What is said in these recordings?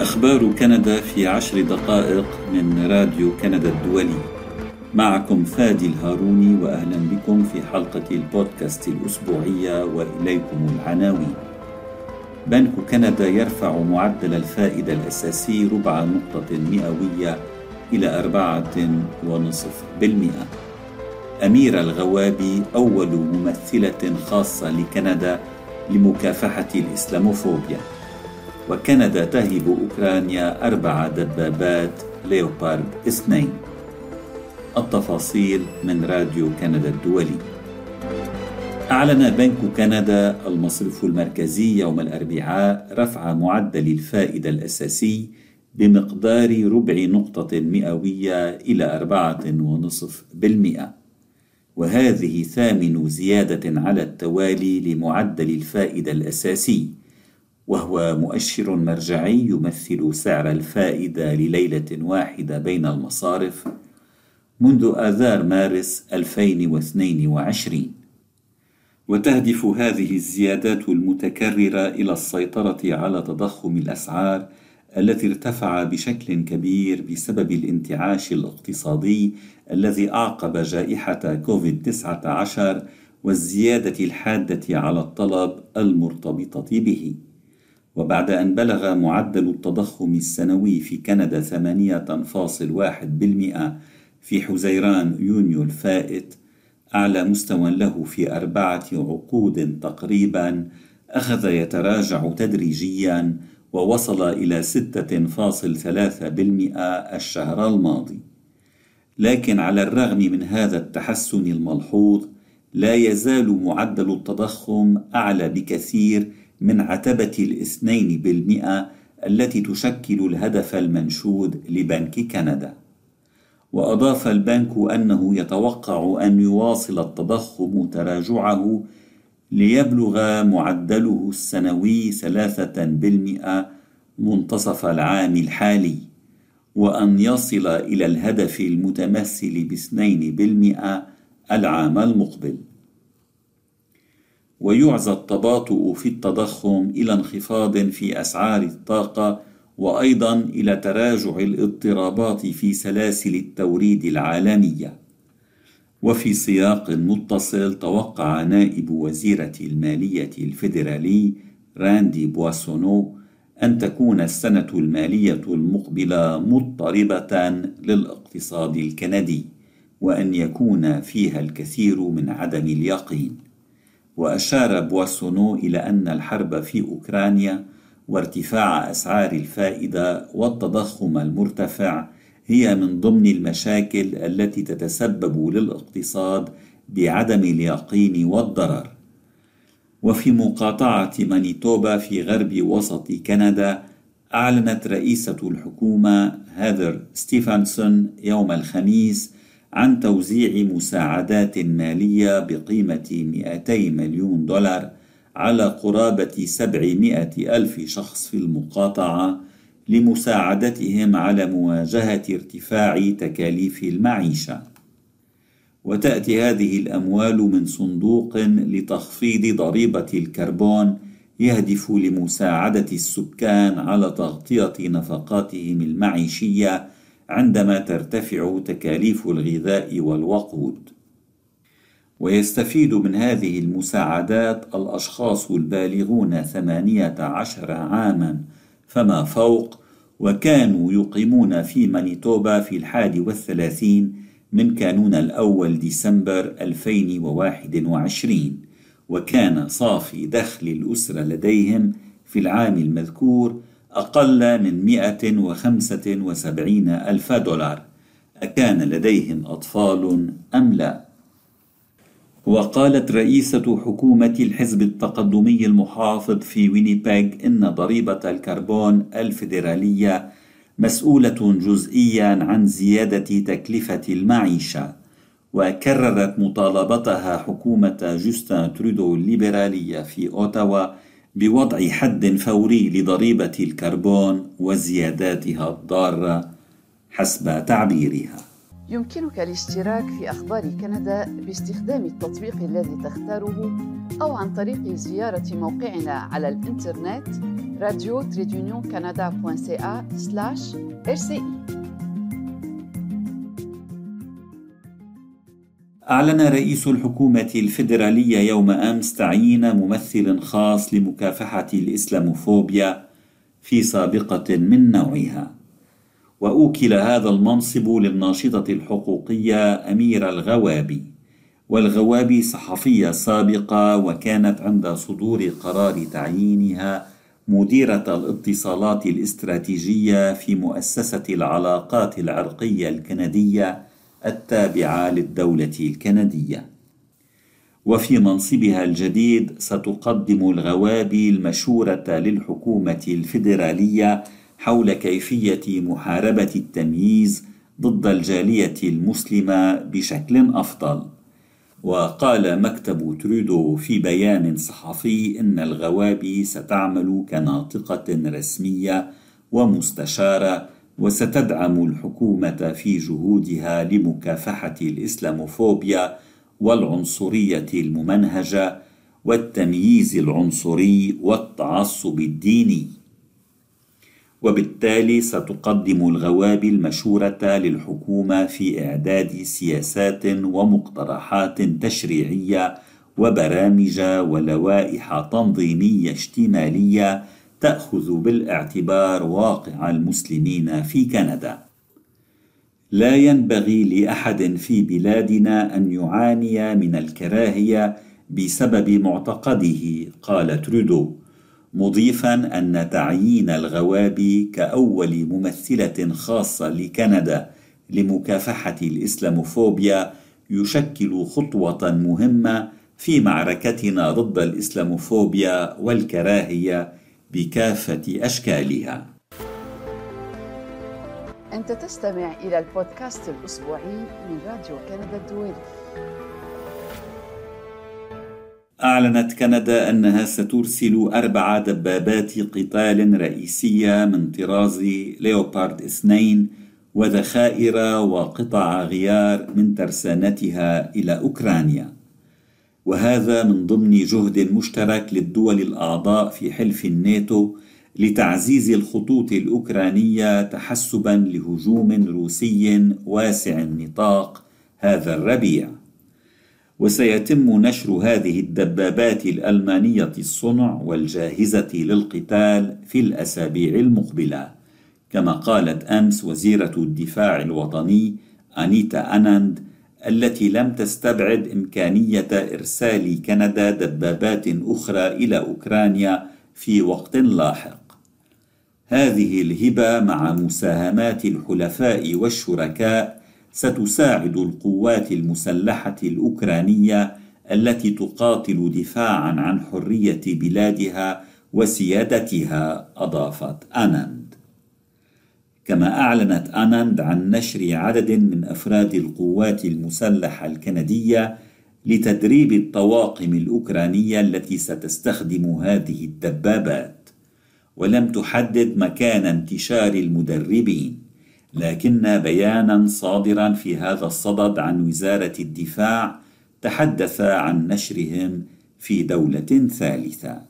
أخبار كندا في عشر دقائق من راديو كندا الدولي. معكم فادي الهاروني وأهلا بكم في حلقة البودكاست الأسبوعية وإليكم العناوين. بنك كندا يرفع معدل الفائدة الأساسي ربع نقطة مئوية إلى أربعة ونصف بالمئة. أميرة الغوابي أول ممثلة خاصة لكندا لمكافحة الإسلاموفوبيا. وكندا تهب أوكرانيا أربع دبابات ليوبارد اثنين. التفاصيل من راديو كندا الدولي. أعلن بنك كندا المصرف المركزي يوم الأربعاء رفع معدل الفائدة الأساسي بمقدار ربع نقطة مئوية إلى أربعة ونصف بالمئة. وهذه ثامن زيادة على التوالي لمعدل الفائدة الأساسي وهو مؤشر مرجعي يمثل سعر الفائدة لليلة واحدة بين المصارف منذ آذار مارس 2022 وتهدف هذه الزيادات المتكررة إلى السيطرة على تضخم الأسعار الذي ارتفع بشكل كبير بسبب الانتعاش الاقتصادي الذي أعقب جائحة كوفيد 19 والزيادة الحادة على الطلب المرتبطة به. وبعد أن بلغ معدل التضخم السنوي في كندا 8.1% في حزيران يونيو الفائت أعلى مستوى له في أربعة عقود تقريبا أخذ يتراجع تدريجيا ووصل إلى 6.3% الشهر الماضي. لكن على الرغم من هذا التحسن الملحوظ لا يزال معدل التضخم أعلى بكثير من عتبة الاثنين بالمئة التي تشكل الهدف المنشود لبنك كندا. وأضاف البنك أنه يتوقع أن يواصل التضخم تراجعه ليبلغ معدله السنوي ثلاثة بالمئة منتصف العام الحالي وأن يصل إلى الهدف المتمثل باثنين بالمئة العام المقبل. ويعزى التباطؤ في التضخم إلى انخفاض في أسعار الطاقة وأيضا إلى تراجع الاضطرابات في سلاسل التوريد العالمية. وفي سياق متصل توقع نائب وزيرة المالية الفيدرالي راندي بواسونو أن تكون السنة المالية المقبلة مضطربة للاقتصاد الكندي وأن يكون فيها الكثير من عدم اليقين. وأشار بواسونو إلى أن الحرب في أوكرانيا وارتفاع أسعار الفائدة والتضخم المرتفع هي من ضمن المشاكل التي تتسبب للاقتصاد بعدم اليقين والضرر. وفي مقاطعة مانيتوبا في غرب وسط كندا أعلنت رئيسة الحكومة هاذر ستيفانسون يوم الخميس عن توزيع مساعدات مالية بقيمة 200 مليون دولار على قرابة 700 ألف شخص في المقاطعة لمساعدتهم على مواجهة ارتفاع تكاليف المعيشة. وتأتي هذه الأموال من صندوق لتخفيض ضريبة الكربون يهدف لمساعدة السكان على تغطية نفقاتهم المعيشية عندما ترتفع تكاليف الغذاء والوقود. ويستفيد من هذه المساعدات الأشخاص البالغون ثمانية عشر عاما فما فوق وكانوا يقيمون في مانيتوبا في الحادي والثلاثين من كانون الأول ديسمبر 2021 وكان صافي دخل الأسرة لديهم في العام المذكور أقل من 175 ألف دولار أكان لديهم أطفال أم لا؟ وقالت رئيسة حكومة الحزب التقدمي المحافظ في وينيبيغ إن ضريبة الكربون الفيدرالية مسؤولة جزئيا عن زيادة تكلفة المعيشة وكررت مطالبتها حكومة جوستن ترودو الليبرالية في أوتاوا بوضع حد فوري لضريبة الكربون وزياداتها الضارة حسب تعبيرها. يمكنك الاشتراك في أخبار كندا باستخدام التطبيق الذي تختاره أو عن طريق زيارة موقعنا على الإنترنت راديو أعلن رئيس الحكومة الفيدرالية يوم أمس تعيين ممثل خاص لمكافحة الإسلاموفوبيا في سابقة من نوعها. وأوكل هذا المنصب للناشطة الحقوقية أميرة الغوابي. والغوابي صحفية سابقة وكانت عند صدور قرار تعيينها مديرة الاتصالات الاستراتيجية في مؤسسة العلاقات العرقية الكندية التابعة للدولة الكندية. وفي منصبها الجديد ستقدم الغوابي المشورة للحكومة الفيدرالية حول كيفية محاربة التمييز ضد الجالية المسلمة بشكل أفضل. وقال مكتب ترودو في بيان صحفي إن الغوابي ستعمل كناطقة رسمية ومستشارة وستدعم الحكومة في جهودها لمكافحة الإسلاموفوبيا والعنصرية الممنهجة والتمييز العنصري والتعصب الديني. وبالتالي ستقدم الغوابي المشورة للحكومة في إعداد سياسات ومقترحات تشريعية وبرامج ولوائح تنظيمية اشتمالية تأخذ بالاعتبار واقع المسلمين في كندا. لا ينبغي لأحد في بلادنا أن يعاني من الكراهية بسبب معتقده، قال ترودو. مضيفا أن تعيين الغوابي كأول ممثلة خاصة لكندا لمكافحة الإسلاموفوبيا يشكل خطوة مهمة في معركتنا ضد الإسلاموفوبيا والكراهية بكافة أشكالها. أنت تستمع إلى البودكاست الأسبوعي من راديو كندا الدولي. أعلنت كندا أنها سترسل أربع دبابات قتال رئيسية من طراز ليوبارد اثنين وذخائر وقطع غيار من ترسانتها إلى أوكرانيا وهذا من ضمن جهد مشترك للدول الأعضاء في حلف الناتو لتعزيز الخطوط الأوكرانية تحسبا لهجوم روسي واسع النطاق هذا الربيع. وسيتم نشر هذه الدبابات الألمانية الصنع والجاهزة للقتال في الأسابيع المقبلة كما قالت أمس وزيرة الدفاع الوطني أنيتا أناند التي لم تستبعد إمكانية إرسال كندا دبابات أخرى إلى أوكرانيا في وقت لاحق. هذه الهبة مع مساهمات الحلفاء والشركاء ستساعد القوات المسلحة الأوكرانية التي تقاتل دفاعا عن حرية بلادها وسيادتها أضافت آناند كما أعلنت آناند عن نشر عدد من أفراد القوات المسلحة الكندية لتدريب الطواقم الأوكرانية التي ستستخدم هذه الدبابات. ولم تحدد مكان انتشار المدربين لكن بيانا صادرا في هذا الصدد عن وزارة الدفاع تحدث عن نشرهم في دولة ثالثة.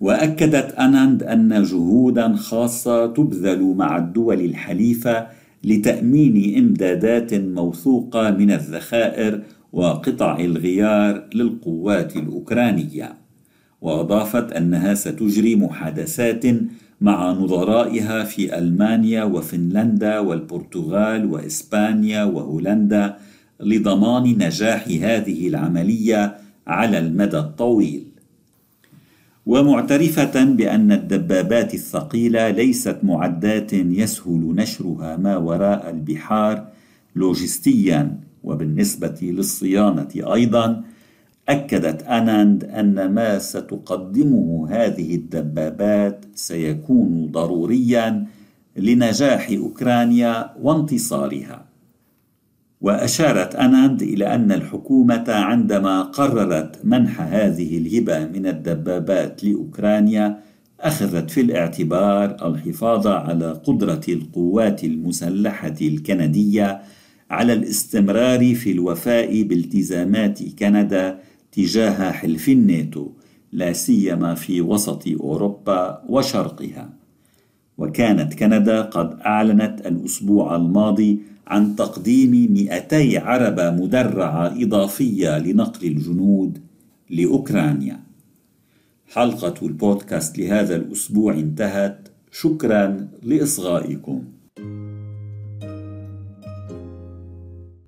وأكدت اناند أن جهودا خاصة تبذل مع الدول الحليفة لتأمين إمدادات موثوقة من الذخائر وقطع الغيار للقوات الأوكرانية. وأضافت أنها ستجري محادثات مع نظرائها في ألمانيا وفنلندا والبرتغال وإسبانيا وهولندا لضمان نجاح هذه العملية على المدى الطويل. ومعترفة بأن الدبابات الثقيلة ليست معدات يسهل نشرها ما وراء البحار لوجستيا وبالنسبة للصيانة أيضا أكدت أناند أن ما ستقدمه هذه الدبابات سيكون ضروريا لنجاح أوكرانيا وانتصارها. وأشارت أناند إلى أن الحكومة عندما قررت منح هذه الهبة من الدبابات لأوكرانيا أخذت في الاعتبار الحفاظ على قدرة القوات المسلحة الكندية على الاستمرار في الوفاء بالتزامات كندا تجاه حلف الناتو لا سيما في وسط أوروبا وشرقها. وكانت كندا قد أعلنت الأسبوع الماضي عن تقديم 200 عربة مدرعة إضافية لنقل الجنود لأوكرانيا. حلقة البودكاست لهذا الأسبوع انتهت. شكرا لإصغائكم.